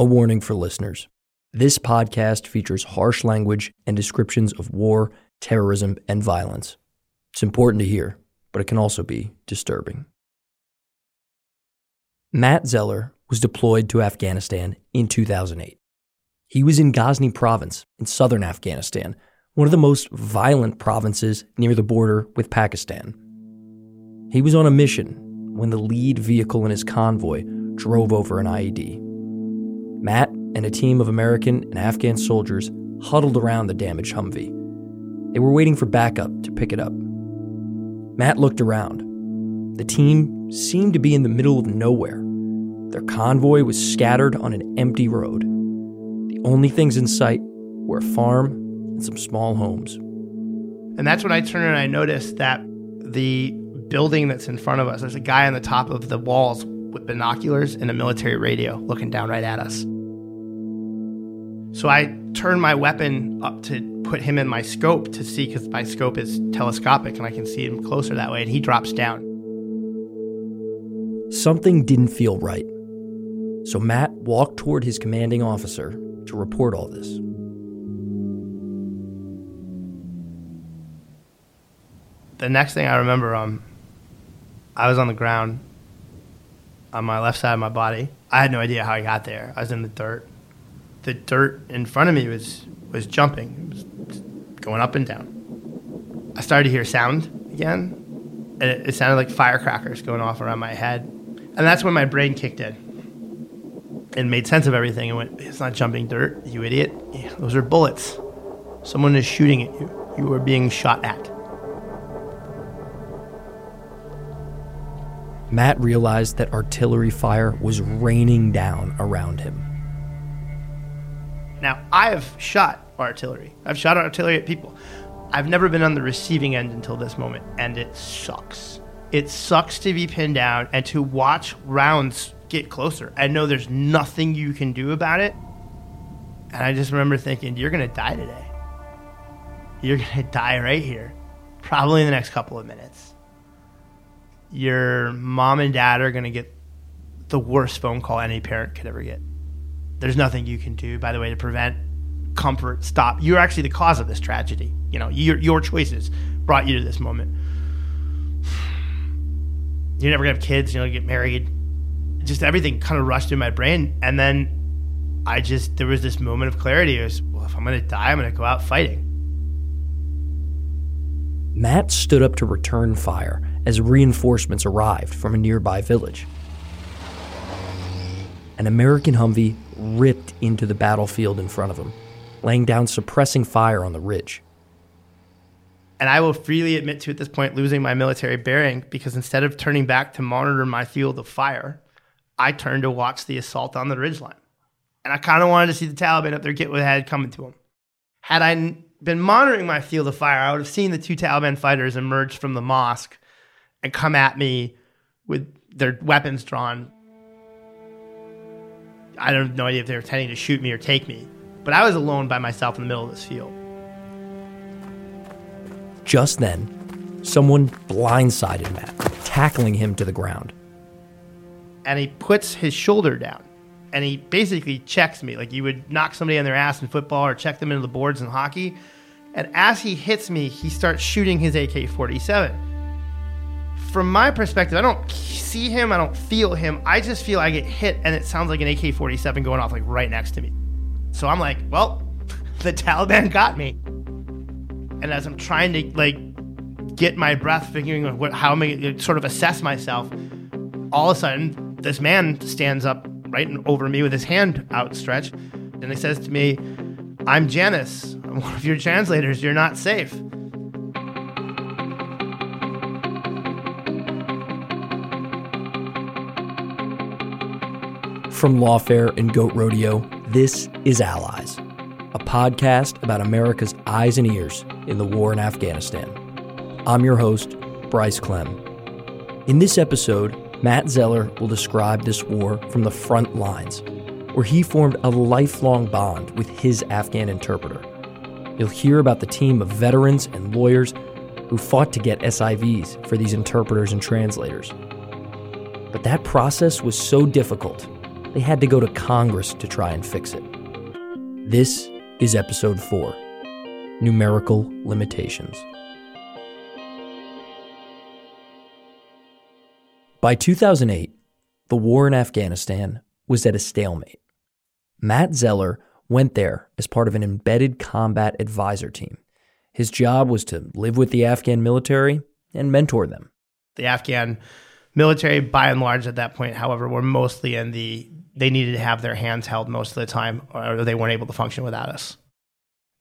A warning for listeners. This podcast features harsh language and descriptions of war, terrorism, and violence. It's important to hear, but it can also be disturbing. Matt Zeller was deployed to Afghanistan in 2008. He was in Ghazni province in southern Afghanistan, one of the most violent provinces near the border with Pakistan. He was on a mission when the lead vehicle in his convoy drove over an IED. Matt and a team of American and Afghan soldiers huddled around the damaged Humvee. They were waiting for backup to pick it up. Matt looked around. The team seemed to be in the middle of nowhere. Their convoy was scattered on an empty road. The only things in sight were a farm and some small homes. And that's when I turned and I noticed that the building that's in front of us, there's a guy on the top of the walls with binoculars and a military radio looking down right at us. So I turned my weapon up to put him in my scope to see because my scope is telescopic and I can see him closer that way. And he drops down. Something didn't feel right. So Matt walked toward his commanding officer to report all this. The next thing I remember, um, I was on the ground on my left side of my body. I had no idea how I got there. I was in the dirt. The dirt in front of me was was jumping, it was going up and down. I started to hear sound again, and it, it sounded like firecrackers going off around my head. And that's when my brain kicked in and made sense of everything and went, It's not jumping dirt, you idiot. Those are bullets. Someone is shooting at you. You are being shot at. Matt realized that artillery fire was raining down around him. Now, I have shot artillery. I've shot artillery at people. I've never been on the receiving end until this moment, and it sucks. It sucks to be pinned down and to watch rounds get closer and know there's nothing you can do about it. And I just remember thinking, you're going to die today. You're going to die right here, probably in the next couple of minutes. Your mom and dad are going to get the worst phone call any parent could ever get. There's nothing you can do, by the way, to prevent comfort stop. You're actually the cause of this tragedy. You know, your, your choices brought you to this moment. You're never gonna have kids. You know, get married. Just everything kind of rushed in my brain, and then I just there was this moment of clarity. It was, well, if I'm gonna die, I'm gonna go out fighting. Matt stood up to return fire as reinforcements arrived from a nearby village. An American Humvee ripped into the battlefield in front of him, laying down suppressing fire on the ridge. And I will freely admit to at this point losing my military bearing because instead of turning back to monitor my field of fire, I turned to watch the assault on the ridgeline. And I kind of wanted to see the Taliban up there get what had coming to them. Had I been monitoring my field of fire, I would have seen the two Taliban fighters emerge from the mosque and come at me with their weapons drawn. I don't have no idea if they were intending to shoot me or take me, but I was alone by myself in the middle of this field. Just then, someone blindsided Matt, tackling him to the ground. And he puts his shoulder down and he basically checks me like you would knock somebody on their ass in football or check them into the boards in hockey. And as he hits me, he starts shooting his AK 47 from my perspective, I don't see him, I don't feel him. I just feel I get hit and it sounds like an AK 47 going off like right next to me. So I'm like, well, the Taliban got me. And as I'm trying to like get my breath, figuring what, how am I going to sort of assess myself, all of a sudden this man stands up right over me with his hand outstretched and he says to me, I'm Janis. I'm one of your translators. You're not safe. From Lawfare and Goat Rodeo, this is Allies, a podcast about America's eyes and ears in the war in Afghanistan. I'm your host, Bryce Klehm. In this episode, Matt Zeller will describe this war from the front lines, where he formed a lifelong bond with his Afghan interpreter. You'll hear about the team of veterans and lawyers who fought to get SIVs for these interpreters and translators. But that process was so difficult they had to go to Congress to try and fix it. This is episode 4 Numerical Limitations. By 2008, the war in Afghanistan was at a stalemate. Matt Zeller went there as part of an embedded combat advisor team. His job was to live with the Afghan military and mentor them. The Afghan military, by and large, at that point, however, were mostly in the they needed to have their hands held most of the time, or they weren't able to function without us.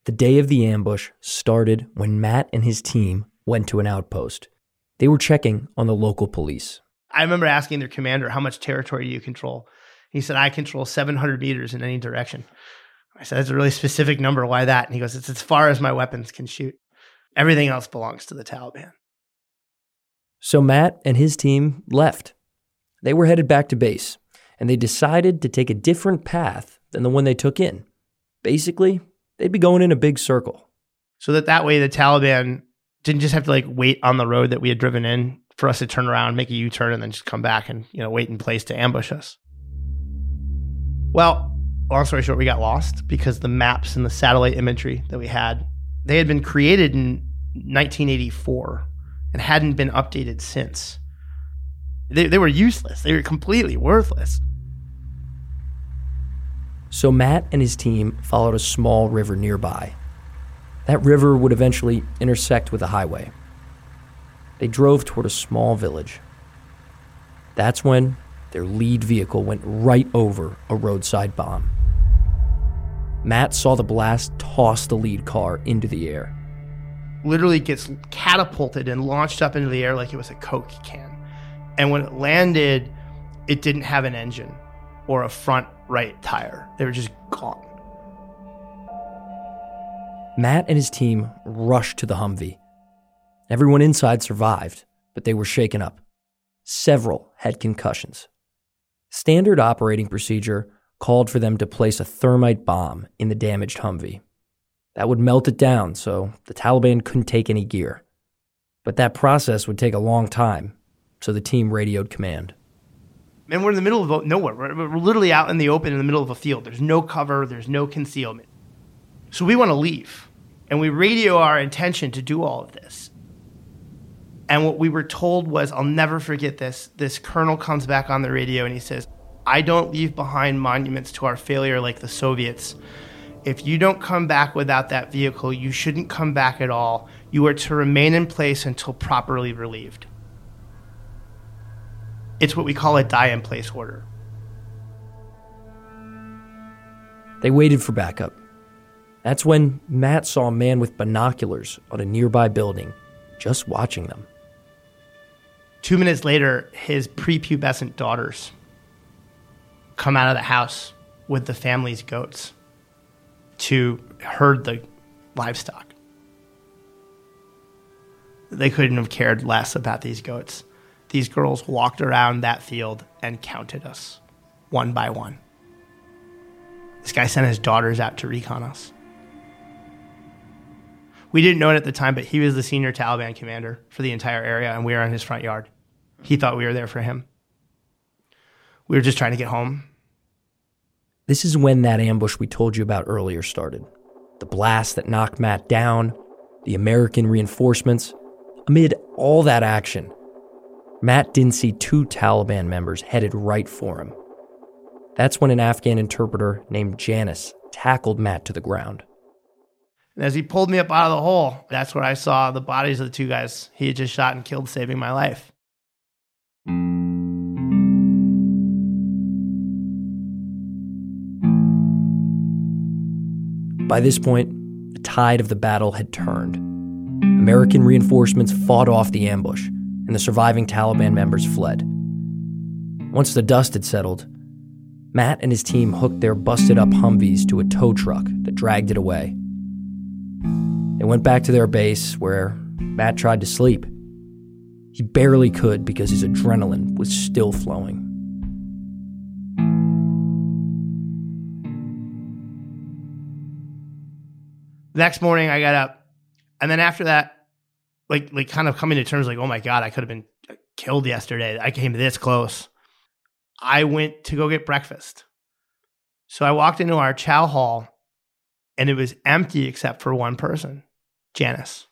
The day of the ambush started when Matt and his team went to an outpost. They were checking on the local police. I remember asking their commander, How much territory do you control? He said, I control 700 meters in any direction. I said, That's a really specific number. Why that? And he goes, It's as far as my weapons can shoot. Everything else belongs to the Taliban. So Matt and his team left. They were headed back to base, and they decided to take a different path than the one they took in. Basically, they'd be going in a big circle. So that that way the Taliban didn't just have to like wait on the road that we had driven in for us to turn around, make a U-turn, and then just come back and you know wait in place to ambush us. Well, long story short, we got lost because the maps and the satellite imagery that we had, they had been created in 1984 and hadn't been updated since. They, they were useless. They were completely worthless. So Matt and his team followed a small river nearby. That river would eventually intersect with a highway. They drove toward a small village. That's when their lead vehicle went right over a roadside bomb. Matt saw the blast toss the lead car into the air. Literally gets catapulted and launched up into the air like it was a Coke can. And when it landed, it didn't have an engine or a front right tire. They were just gone. Matt and his team rushed to the Humvee. Everyone inside survived, but they were shaken up. Several had concussions. Standard operating procedure called for them to place a thermite bomb in the damaged Humvee. That would melt it down so the Taliban couldn't take any gear. But that process would take a long time, so the team radioed command. And we're in the middle of nowhere. We're, we're literally out in the open in the middle of a field. There's no cover, there's no concealment. So we want to leave. And we radio our intention to do all of this. And what we were told was, I'll never forget this. This colonel comes back on the radio and he says, I don't leave behind monuments to our failure like the Soviets. If you don't come back without that vehicle, you shouldn't come back at all. You are to remain in place until properly relieved. It's what we call a die in place order. They waited for backup. That's when Matt saw a man with binoculars on a nearby building, just watching them. Two minutes later, his prepubescent daughters come out of the house with the family's goats to herd the livestock. They couldn't have cared less about these goats. These girls walked around that field and counted us one by one. This guy sent his daughters out to recon us. We didn't know it at the time, but he was the senior Taliban commander for the entire area, and we were in his front yard. He thought we were there for him. We were just trying to get home. This is when that ambush we told you about earlier started. The blast that knocked Matt down, the American reinforcements. Amid all that action, Matt didn't see two Taliban members headed right for him. That's when an Afghan interpreter named Janis tackled Matt to the ground. And as he pulled me up out of the hole, that's where I saw the bodies of the two guys he had just shot and killed, saving my life. By this point, the tide of the battle had turned. American reinforcements fought off the ambush, and the surviving Taliban members fled. Once the dust had settled, Matt and his team hooked their busted up Humvees to a tow truck that dragged it away. They went back to their base where Matt tried to sleep. He barely could because his adrenaline was still flowing. next morning I got up, and then after that, like like kind of coming to terms like, oh my god, I could have been killed yesterday. I came this close. I went to go get breakfast. So I walked into our chow hall and it was empty except for one person, Janis.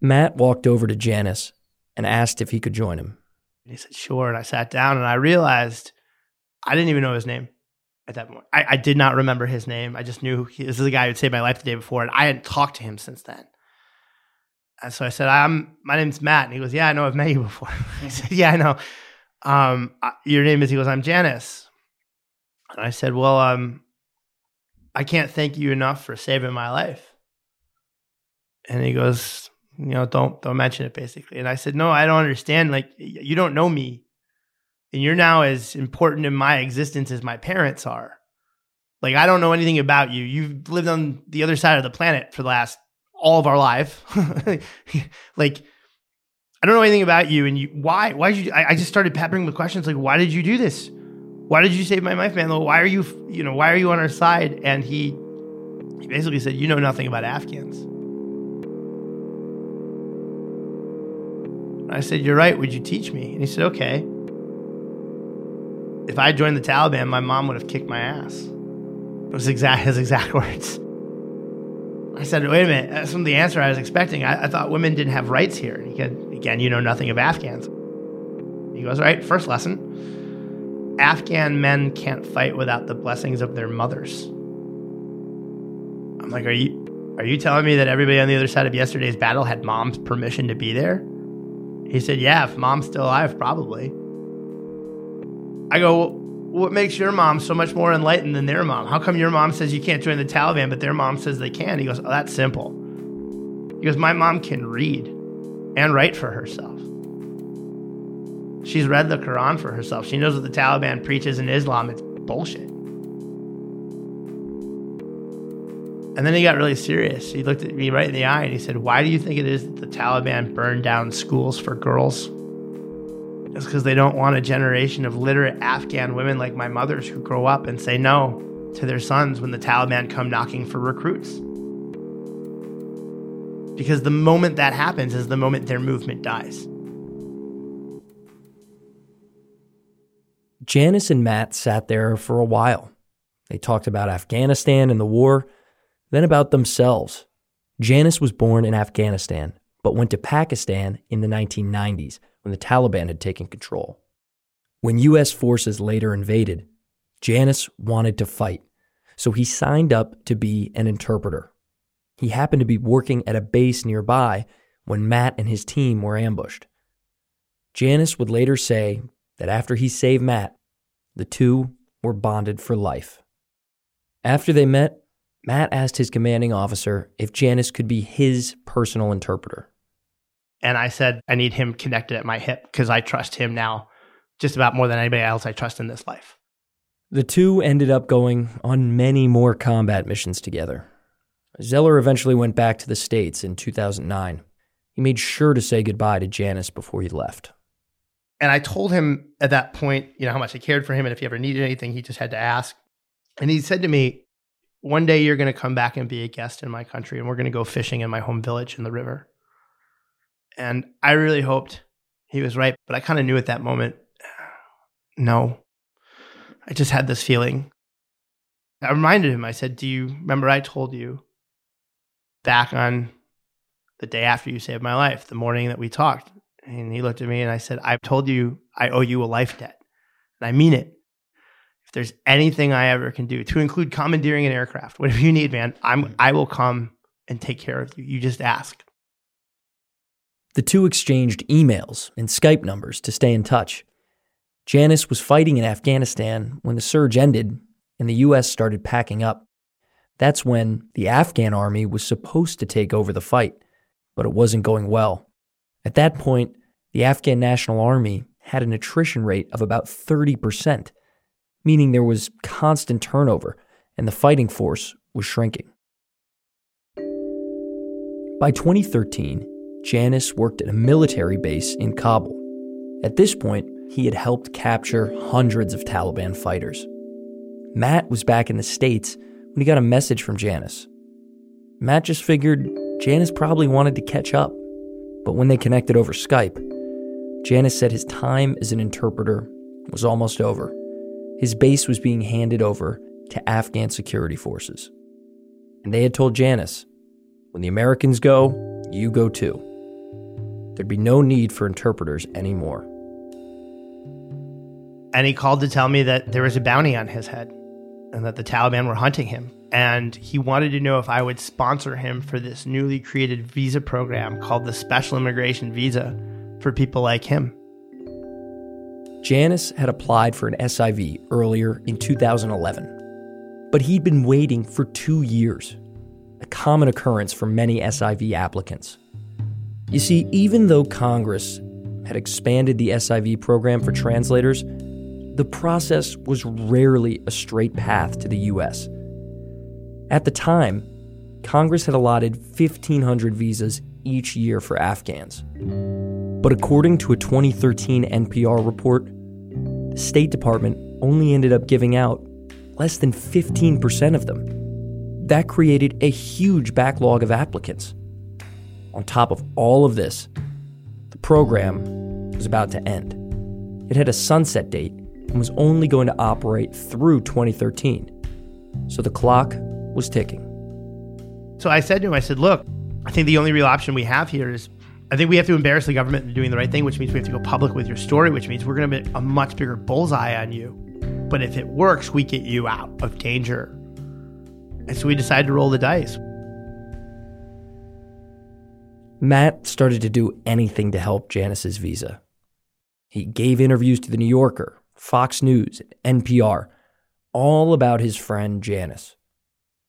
Matt walked over to Janis and asked if he could join him. And he said, sure. And I sat down and I realized I didn't even know his name at that point. I, I did not remember his name. I just knew he, this is the guy who saved my life the day before. And I hadn't talked to him since then. So I said, "I'm my name's Matt." And he goes, "Yeah, I know. I've met you before." I said, "Yeah, I know. Um, your name is?" He goes, "I'm Janis." And I said, "Well, um, I can't thank you enough for saving my life." And he goes, "You know, don't don't mention it." Basically, and I said, "No, I don't understand. Like, you don't know me, and you're now as important in my existence as my parents are." Like I don't know anything about you. You've lived on the other side of the planet for the last all of our life. like, I don't know anything about you, and you why why did you? I, I, just started peppering with questions like, why did you do this? Why did you save my life, man? Why are you you know why are you on our side? And he he basically said, you know nothing about Afghans. I said, you're right. Would you teach me? And he said, okay. If I joined the Taliban, my mom would have kicked my ass. It was exact his exact words. I said, wait a minute, that's not the answer I was expecting. I, I thought women didn't have rights here. And he said, again, you know nothing of Afghans. He goes, all right, first lesson Afghan men can't fight without the blessings of their mothers. I'm like, are you are you telling me that everybody on the other side of yesterday's battle had mom's permission to be there? He said, Yeah, if mom's still alive, probably. I go, what makes your mom so much more enlightened than their mom? How come your mom says you can't join the Taliban, but their mom says they can? He goes, oh, that's simple. He goes, my mom can read and write for herself. She's read the Quran for herself. She knows what the Taliban preaches in Islam. It's bullshit. And then he got really serious. He looked at me right in the eye and he said, Why do you think it is that the Taliban burned down schools for girls? It's because they don't want a generation of literate Afghan women like my mother's who grow up and say no to their sons when the Taliban come knocking for recruits. Because the moment that happens is the moment their movement dies. Janis and Matt sat there for a while. They talked about Afghanistan and the war, then about themselves. Janis was born in Afghanistan, but went to Pakistan in the 1990s when the Taliban had taken control. When U.S. forces later invaded, Janis wanted to fight, so he signed up to be an interpreter. He happened to be working at a base nearby when Matt and his team were ambushed. Janis would later say that after he saved Matt, the two were bonded for life. After they met, Matt asked his commanding officer if Janis could be his personal interpreter. And I said, I need him connected at my hip because I trust him now just about more than anybody else I trust in this life. The two ended up going on many more combat missions together. Zeller eventually went back to the States in 2009. He made sure to say goodbye to Janis before he left. And I told him at that point, you know, how much I cared for him. And if he ever needed anything, he just had to ask. And he said to me, One day you're going to come back and be a guest in my country, and we're going to go fishing in my home village in the river. And I really hoped he was right, but I kind of knew at that moment, no. I just had this feeling. I reminded him, I said, Do you remember I told you back on the day after you saved my life, the morning that we talked? And he looked at me and I said, I've told you I owe you a life debt. And I mean it. If there's anything I ever can do to include commandeering an aircraft, whatever you need, man, I'm mm. I will come and take care of you. You just ask. The two exchanged emails and Skype numbers to stay in touch. Janis was fighting in Afghanistan when the surge ended and the U.S. started packing up. That's when the Afghan army was supposed to take over the fight, but it wasn't going well. At that point, the Afghan National Army had an attrition rate of about 30%, meaning there was constant turnover and the fighting force was shrinking. By 2013, Janis worked at a military base in Kabul. At this point, he had helped capture hundreds of Taliban fighters. Matt was back in the States when he got a message from Janis. Matt just figured Janis probably wanted to catch up, but when they connected over Skype, Janis said his time as an interpreter was almost over. His base was being handed over to Afghan security forces. And they had told Janis, when the Americans go, you go too. There'd be no need for interpreters anymore. And he called to tell me that there was a bounty on his head and that the Taliban were hunting him. And he wanted to know if I would sponsor him for this newly created visa program called the Special Immigration Visa for people like him. Janis had applied for an SIV earlier in 2011, but he'd been waiting for two years, a common occurrence for many SIV applicants. You see, even though Congress had expanded the SIV program for translators, the process was rarely a straight path to the U.S. At the time, Congress had allotted 1,500 visas each year for Afghans. But according to a 2013 NPR report, the State Department only ended up giving out less than 15% of them. That created a huge backlog of applicants. On top of all of this, the program was about to end. It had a sunset date and was only going to operate through 2013. So the clock was ticking. So I said to him, I said, look, I think the only real option we have here is I think we have to embarrass the government into doing the right thing, which means we have to go public with your story, which means we're going to put a much bigger bullseye on you. But if it works, we get you out of danger. And so we decided to roll the dice. Matt started to do anything to help Janis's visa. He gave interviews to The New Yorker, Fox News, NPR, all about his friend Janis.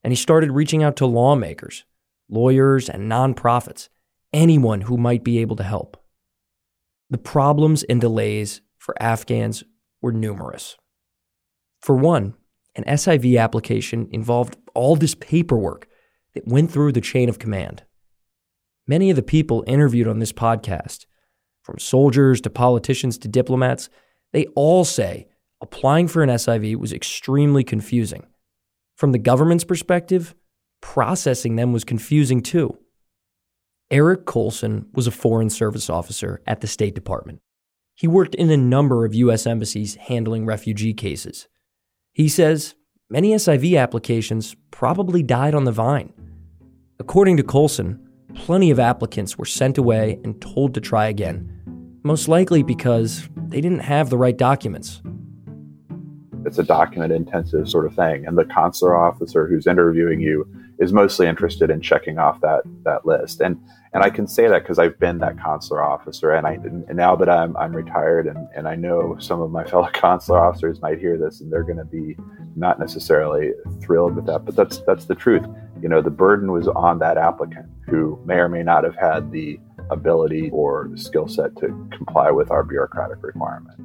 And he started reaching out to lawmakers, lawyers, and nonprofits, anyone who might be able to help. The problems and delays for Afghans were numerous. For one, an SIV application involved all this paperwork that went through the chain of command. Many of the people interviewed on this podcast, from soldiers to politicians to diplomats, they all say applying for an SIV was extremely confusing. From the government's perspective, processing them was confusing too. Eric Colson was a Foreign Service officer at the State Department. He worked in a number of U.S. embassies handling refugee cases. He says many SIV applications probably died on the vine. According to Colson, plenty of applicants were sent away and told to try again, most likely because they didn't have the right documents. It's a document intensive sort of thing, and the consular officer who's interviewing you is mostly interested in checking off that that list. And and I can say that because I've been that consular officer, and I and now that I'm I'm retired, and and I know some of my fellow consular officers might hear this, and they're going to be not necessarily thrilled with that, but that's that's the truth. You know, the burden was on that applicant who may or may not have had the ability or skill set to comply with our bureaucratic requirement.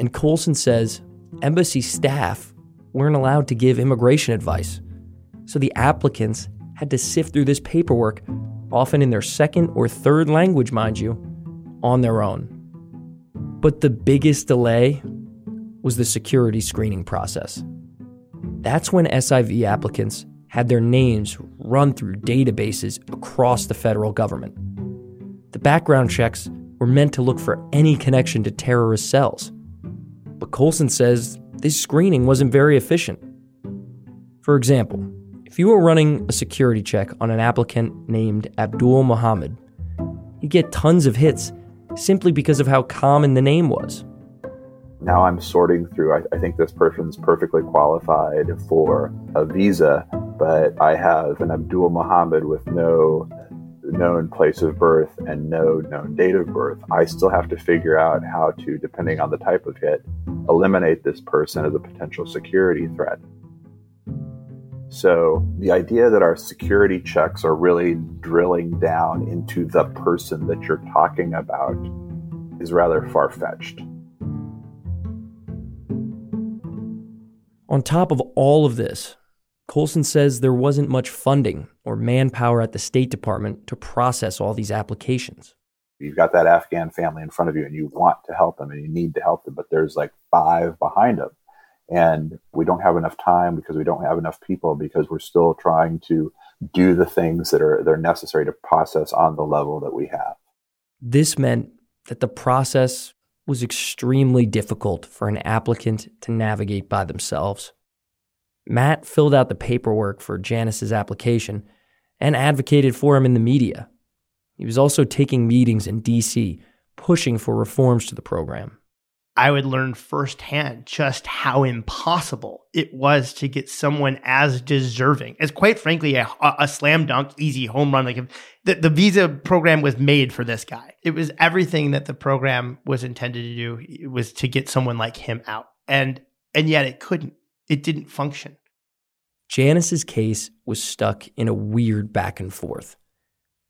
And Colson says embassy staff weren't allowed to give immigration advice. So the applicants had to sift through this paperwork, often in their second or third language, mind you, on their own. But the biggest delay was the security screening process. That's when SIV applicants had their names run through databases across the federal government. The background checks were meant to look for any connection to terrorist cells. But Colson says this screening wasn't very efficient. For example, if you were running a security check on an applicant named Abdul Muhammad, you'd get tons of hits simply because of how common the name was. Now I'm sorting through, I, I think this person's perfectly qualified for a visa, but I have an Abdul Muhammad with no known place of birth and no known date of birth, I still have to figure out how to, depending on the type of hit, eliminate this person as a potential security threat. So, the idea that our security checks are really drilling down into the person that you're talking about is rather far fetched. On top of all of this, Colson says there wasn't much funding or manpower at the State Department to process all these applications. You've got that Afghan family in front of you and you want to help them and you need to help them, but there's like five behind them. And we don't have enough time because we don't have enough people because we're still trying to do the things that are, that are necessary to process on the level that we have. This meant that the process was extremely difficult for an applicant to navigate by themselves. Matt filled out the paperwork for Janis's application and advocated for him in the media. He was also taking meetings in DC, pushing for reforms to the program. I would learn firsthand just how impossible it was to get someone as deserving as, quite frankly, a, a slam dunk, easy home run. Like the, the visa program was made for this guy. It was everything that the program was intended to do. It was to get someone like him out, and and yet it couldn't. It didn't function. Janis's case was stuck in a weird back and forth.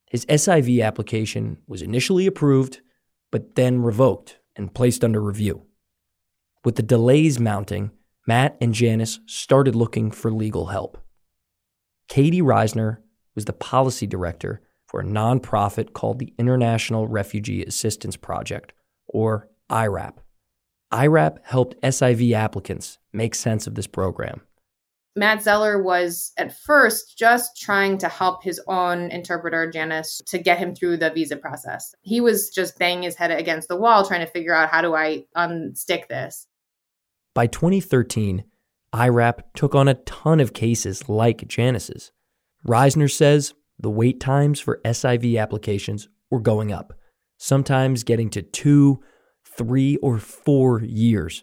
His SIV application was initially approved, but then revoked and placed under review. With the delays mounting, Matt and Janis started looking for legal help. Katie Reisner was the policy director for a nonprofit called the International Refugee Assistance Project, or IRAP. IRAP helped SIV applicants make sense of this program. Matt Zeller was at first just trying to help his own interpreter, Janis, to get him through the visa process. He was just banging his head against the wall trying to figure out how do I unstick this. By 2013, IRAP took on a ton of cases like Janis's. Reisner says the wait times for SIV applications were going up, sometimes getting to two, three, or four years.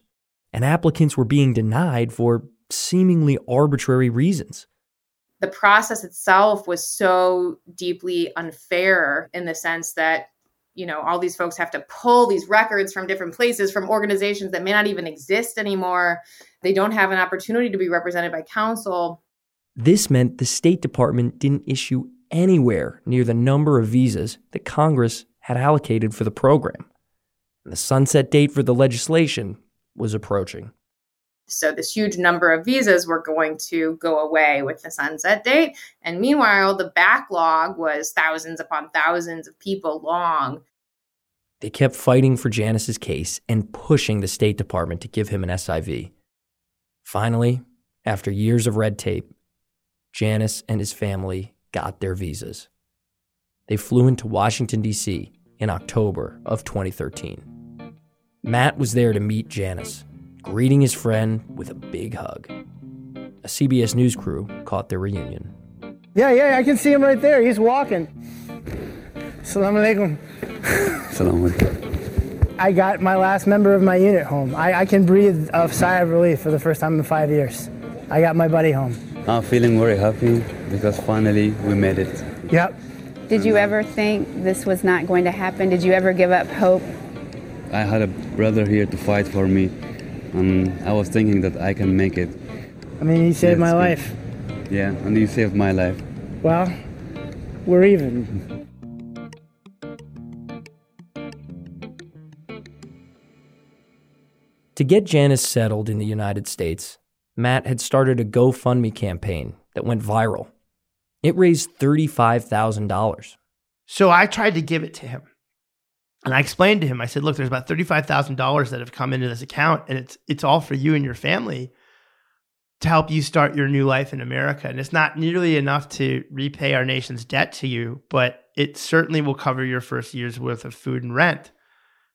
And applicants were being denied for seemingly arbitrary reasons. The process itself was so deeply unfair in the sense that, you know, all these folks have to pull these records from different places, from organizations that may not even exist anymore. They don't have an opportunity to be represented by counsel. This meant the State Department didn't issue anywhere near the number of visas that Congress had allocated for the program. And the sunset date for the legislation was approaching. So this huge number of visas were going to go away with the sunset date. And meanwhile, the backlog was thousands upon thousands of people long. They kept fighting for Janis's case and pushing the State Department to give him an SIV. Finally, after years of red tape, Janis and his family got their visas. They flew into Washington, D.C. in October of 2013. Matt was there to meet Janis greeting his friend with a big hug. A CBS News crew caught their reunion. Yeah, yeah, I can see him right there. He's walking. Salam alaikum. Salam alaikum. I got my last member of my unit home. I, I can breathe a sigh of relief for the first time in five years. I got my buddy home. I'm feeling very happy because finally we made it. Yep. Did you ever think this was not going to happen? Did you ever give up hope? I had a brother here to fight for me and I was thinking that I can make it. I mean, you saved my life. Yeah, and you saved my life. Well, we're even. To get Janis settled in the United States, Matt had started a GoFundMe campaign that went viral. It raised $35,000. So I tried to give it to him. And I explained to him, I said, look, there's about $35,000 that have come into this account and it's it's all for you and your family to help you start your new life in America. And it's not nearly enough to repay our nation's debt to you, but it certainly will cover your first year's worth of food and rent.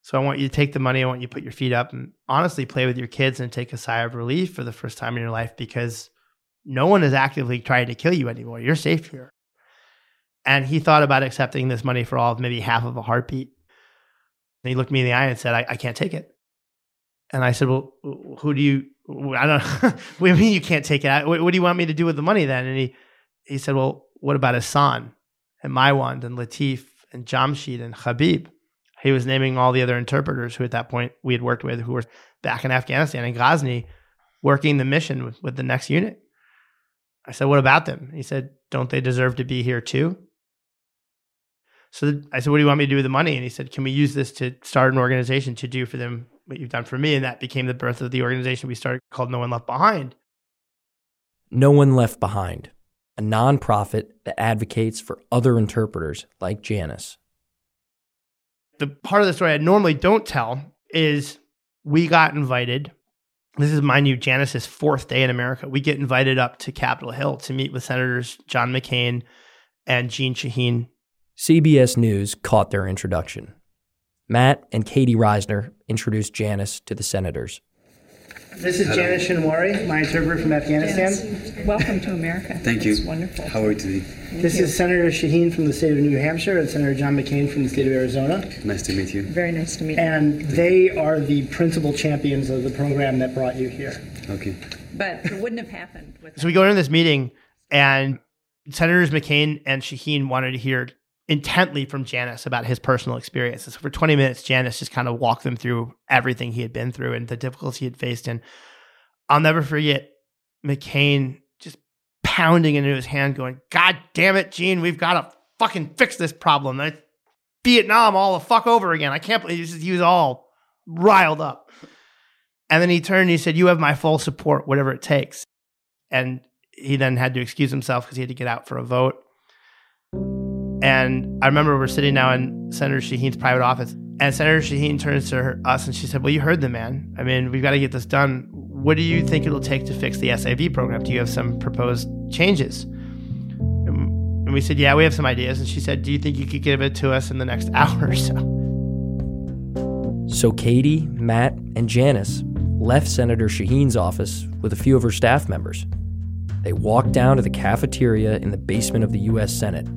So I want you to take the money, I want you to put your feet up and honestly play with your kids and take a sigh of relief for the first time in your life because no one is actively trying to kill you anymore. You're safe here. And he thought about accepting this money for all of maybe half of a heartbeat. And he looked me in the eye and said, I, I can't take it. And I said, Well, who do you, I don't what do you mean you can't take it? What, what, do you want me to do with the money then? And he, he said, Well, what about Hassan and Maiwand and Latif and Jamshid and Habib? He was naming all the other interpreters who at that point we had worked with who were back in Afghanistan and Ghazni working the mission with, with the next unit. I said, What about them? He said, Don't they deserve to be here too? So I said, What do you want me to do with the money? And he said, Can we use this to start an organization to do for them what you've done for me? And that became the birth of the organization we started called No One Left Behind. No One Left Behind, a nonprofit that advocates for other interpreters like Janis. The part of the story I normally don't tell is we got invited. This is, mind you, Janis's fourth day in America. We get invited up to Capitol Hill to meet with Senators John McCain and Jeanne Shaheen CBS News caught their introduction. Matt and Katie Reisner introduced Janis to the senators. This is Janis Shinwari, my interpreter from Afghanistan. Janis, welcome to America. Thank you. It's wonderful. How are you today? This is Senator Shaheen from the state of New Hampshire and Senator John McCain from the state of Arizona. Nice to meet you. Very nice to meet you. And they are the principal champions of the program that brought you here. Okay. But it wouldn't have happened with So we go into this meeting, and Senators McCain and Shaheen wanted to hear intently from Janis about his personal experiences. For 20 minutes, Janis just kind of walked them through everything he had been through and the difficulties he had faced. And I'll never forget McCain just pounding into his hand, going, God damn it, Jeanne, we've got to fucking fix this problem. That's Vietnam all the fuck over again. I can't believe he was, he was all riled up. And then he turned and he said, You have my full support, whatever it takes. And he then had to excuse himself because he had to get out for a vote. And I remember we're sitting now in Senator Shaheen's private office, and Senator Shaheen turns to her, us and she said, Well, you heard the man. I mean, we've got to get this done. What do you think it'll take to fix the SIV program? Do you have some proposed changes? And, and we said, Yeah, we have some ideas. And she said, Do you think you could give it to us in the next hour or so? So Katie, Matt, and Janis left Senator Shaheen's office with a few of her staff members. They walked down to the cafeteria in the basement of the U.S. Senate.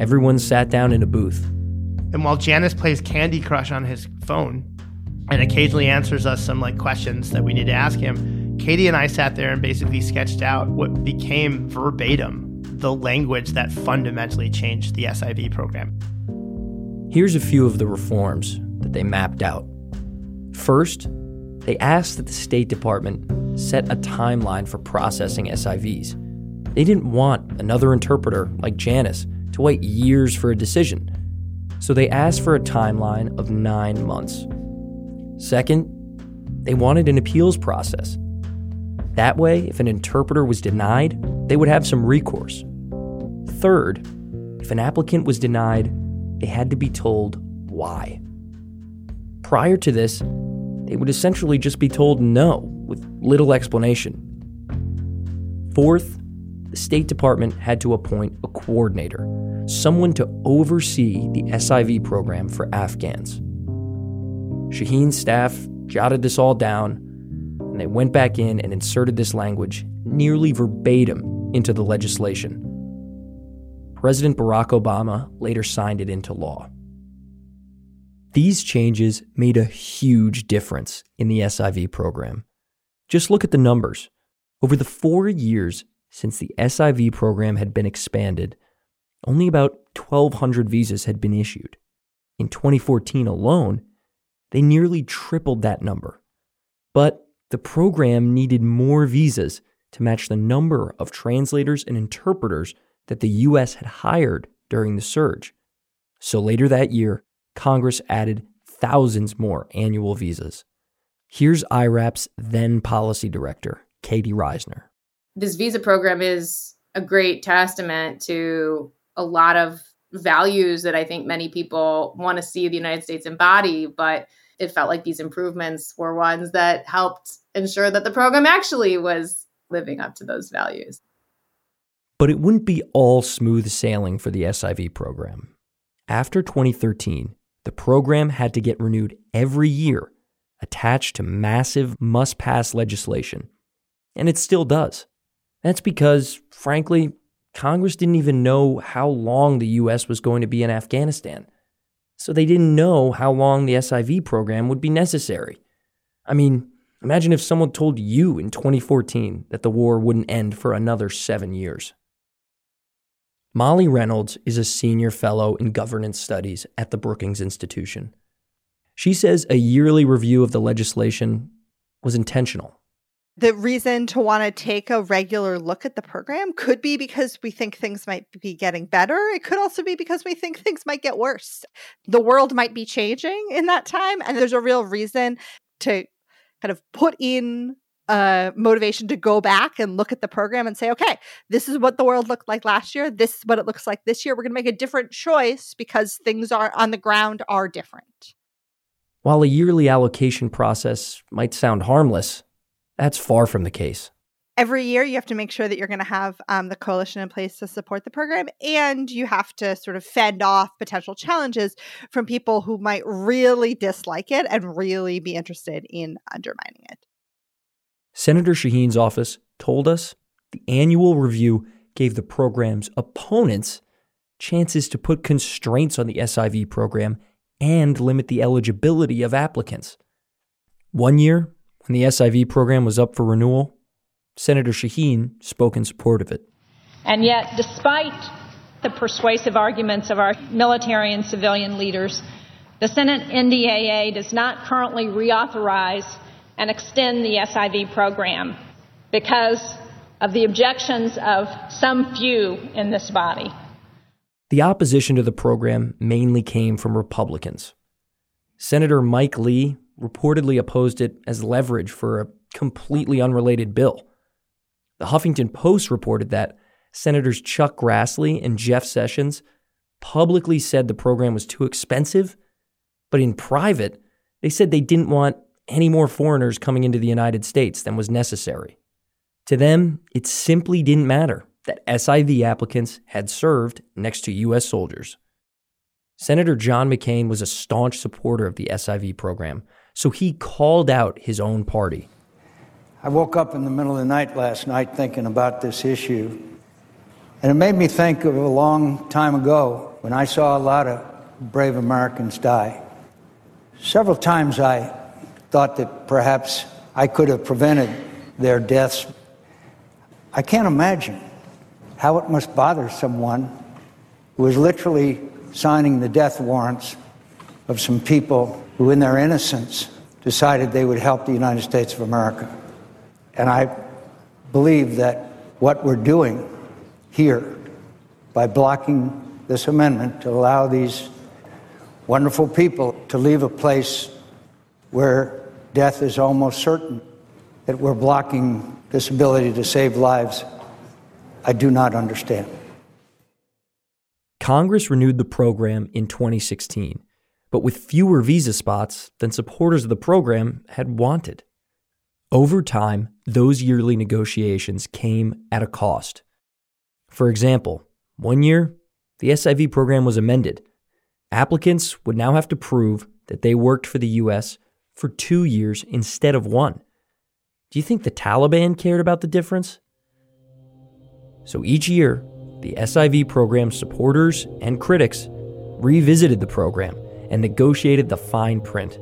Everyone sat down in a booth. And while Janis plays Candy Crush on his phone and occasionally answers us some like questions that we need to ask him, Katie and I sat there and basically sketched out what became verbatim the language that fundamentally changed the SIV program. Here's a few of the reforms that they mapped out. First, they asked that the State Department set a timeline for processing SIVs. They didn't want another interpreter like Janis to wait years for a decision. So they asked for a timeline of nine months. Second, they wanted an appeals process. That way, if an interpreter was denied, they would have some recourse. Third, if an applicant was denied, they had to be told why. Prior to this, they would essentially just be told no with little explanation. Fourth, the State Department had to appoint a coordinator, someone to oversee the SIV program for Afghans. Shaheen's staff jotted this all down, and they went back in and inserted this language nearly verbatim into the legislation. President Barack Obama later signed it into law. These changes made a huge difference in the SIV program. Just look at the numbers. Over the four years since the SIV program had been expanded, only about 1,200 visas had been issued. In 2014 alone, they nearly tripled that number. But the program needed more visas to match the number of translators and interpreters that the U.S. had hired during the surge. So later that year, Congress added thousands more annual visas. Here's IRAP's then policy director, Katie Reisner. This visa program is a great testament to a lot of values that I think many people want to see the United States embody, but it felt like these improvements were ones that helped ensure that the program actually was living up to those values. But it wouldn't be all smooth sailing for the SIV program. After 2013, the program had to get renewed every year, attached to massive must pass legislation. And it still does. That's because, frankly, Congress didn't even know how long the U.S. was going to be in Afghanistan. So they didn't know how long the SIV program would be necessary. I mean, imagine if someone told you in 2014 that the war wouldn't end for another seven years. Molly Reynolds is a senior fellow in governance studies at the Brookings Institution. She says a yearly review of the legislation was intentional. The reason to want to take a regular look at the program could be because we think things might be getting better. It could also be because we think things might get worse. The world might be changing in that time, and there's a real reason to kind of put in uh, motivation to go back and look at the program and say, okay, this is what the world looked like last year. This is what it looks like this year. We're going to make a different choice because things are on the ground are different. While a yearly allocation process might sound harmless, that's far from the case. every year you have to make sure that you're going to have um, the coalition in place to support the program and you have to sort of fend off potential challenges from people who might really dislike it and really be interested in undermining it senator shaheen's office told us the annual review gave the program's opponents chances to put constraints on the siv program and limit the eligibility of applicants one year when the siv program was up for renewal Senator Shaheen spoke in support of it. And yet, despite the persuasive arguments of our military and civilian leaders, the Senate NDAA does not currently reauthorize and extend the SIV program because of the objections of some few in this body. The opposition to the program mainly came from Republicans. Senator Mike Lee reportedly opposed it as leverage for a completely unrelated bill. The Huffington Post reported that Senators Chuck Grassley and Jeff Sessions publicly said the program was too expensive, but in private, they said they didn't want any more foreigners coming into the United States than was necessary. To them, it simply didn't matter that SIV applicants had served next to U.S. soldiers. Senator John McCain was a staunch supporter of the SIV program, so he called out his own party I woke up in the middle of the night last night thinking about this issue. And it made me think of a long time ago when I saw a lot of brave Americans die. Several times I thought that perhaps I could have prevented their deaths. I can't imagine how it must bother someone who is literally signing the death warrants of some people who, in their innocence, decided they would help the United States of America. And I believe that what we're doing here by blocking this amendment to allow these wonderful people to leave a place where death is almost certain, that we're blocking this ability to save lives, I do not understand. Congress renewed the program in 2016, but with fewer visa spots than supporters of the program had wanted. Over time, those yearly negotiations came at a cost. For example, one year, the SIV program was amended. Applicants would now have to prove that they worked for the U.S. for two years instead of one. Do you think the Taliban cared about the difference? So each year, the SIV program supporters and critics revisited the program and negotiated the fine print.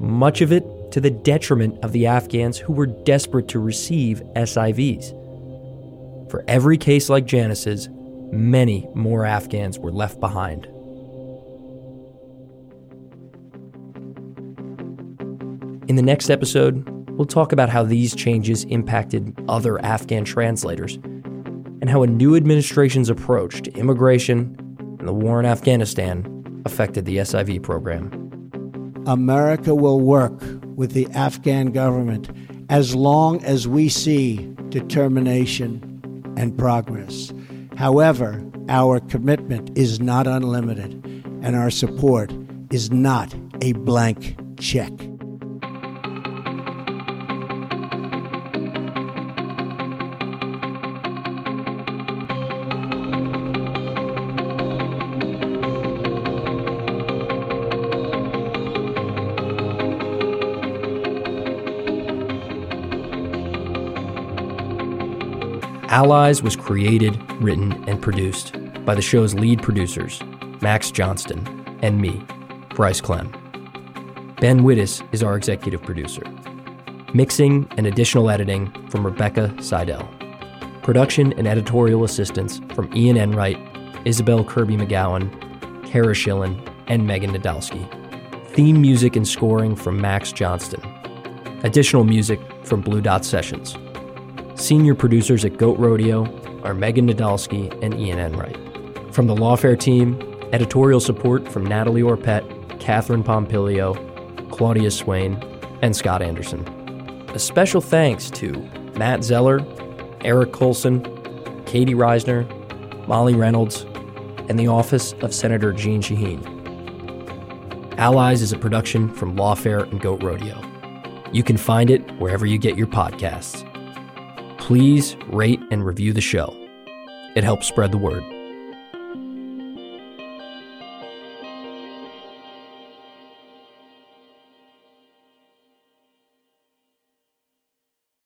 Much of it to the detriment of the Afghans who were desperate to receive SIVs. For every case like Janis's, many more Afghans were left behind. In the next episode, we'll talk about how these changes impacted other Afghan translators and how a new administration's approach to immigration and the war in Afghanistan affected the SIV program. America will work with the Afghan government as long as we see determination and progress. However, our commitment is not unlimited, and our support is not a blank check. Allies was created, written, and produced by the show's lead producers, Max Johnston, and me, Bryce Klehm. Ben Wittes is our executive producer. Mixing and additional editing from Rebecca Seidel. Production and editorial assistance from Ian Enright, Isabel Kirby McGowan, Cara Shillenn, and Megan Nadolski. Theme music and scoring from Max Johnston. Additional music from Blue Dot Sessions. Senior producers at Goat Rodeo are Megan Nadolski and Ian Enright. From the Lawfare team, editorial support from Natalie Orpett, Katherine Pompilio, Claudia Swain, and Scott Anderson. A special thanks to Matt Zeller, Eric Colson, Katie Reisner, Molly Reynolds, and the Office of Senator Jeanne Shaheen. Allies is a production from Lawfare and Goat Rodeo. You can find it wherever you get your podcasts. Please rate and review the show. It helps spread the word.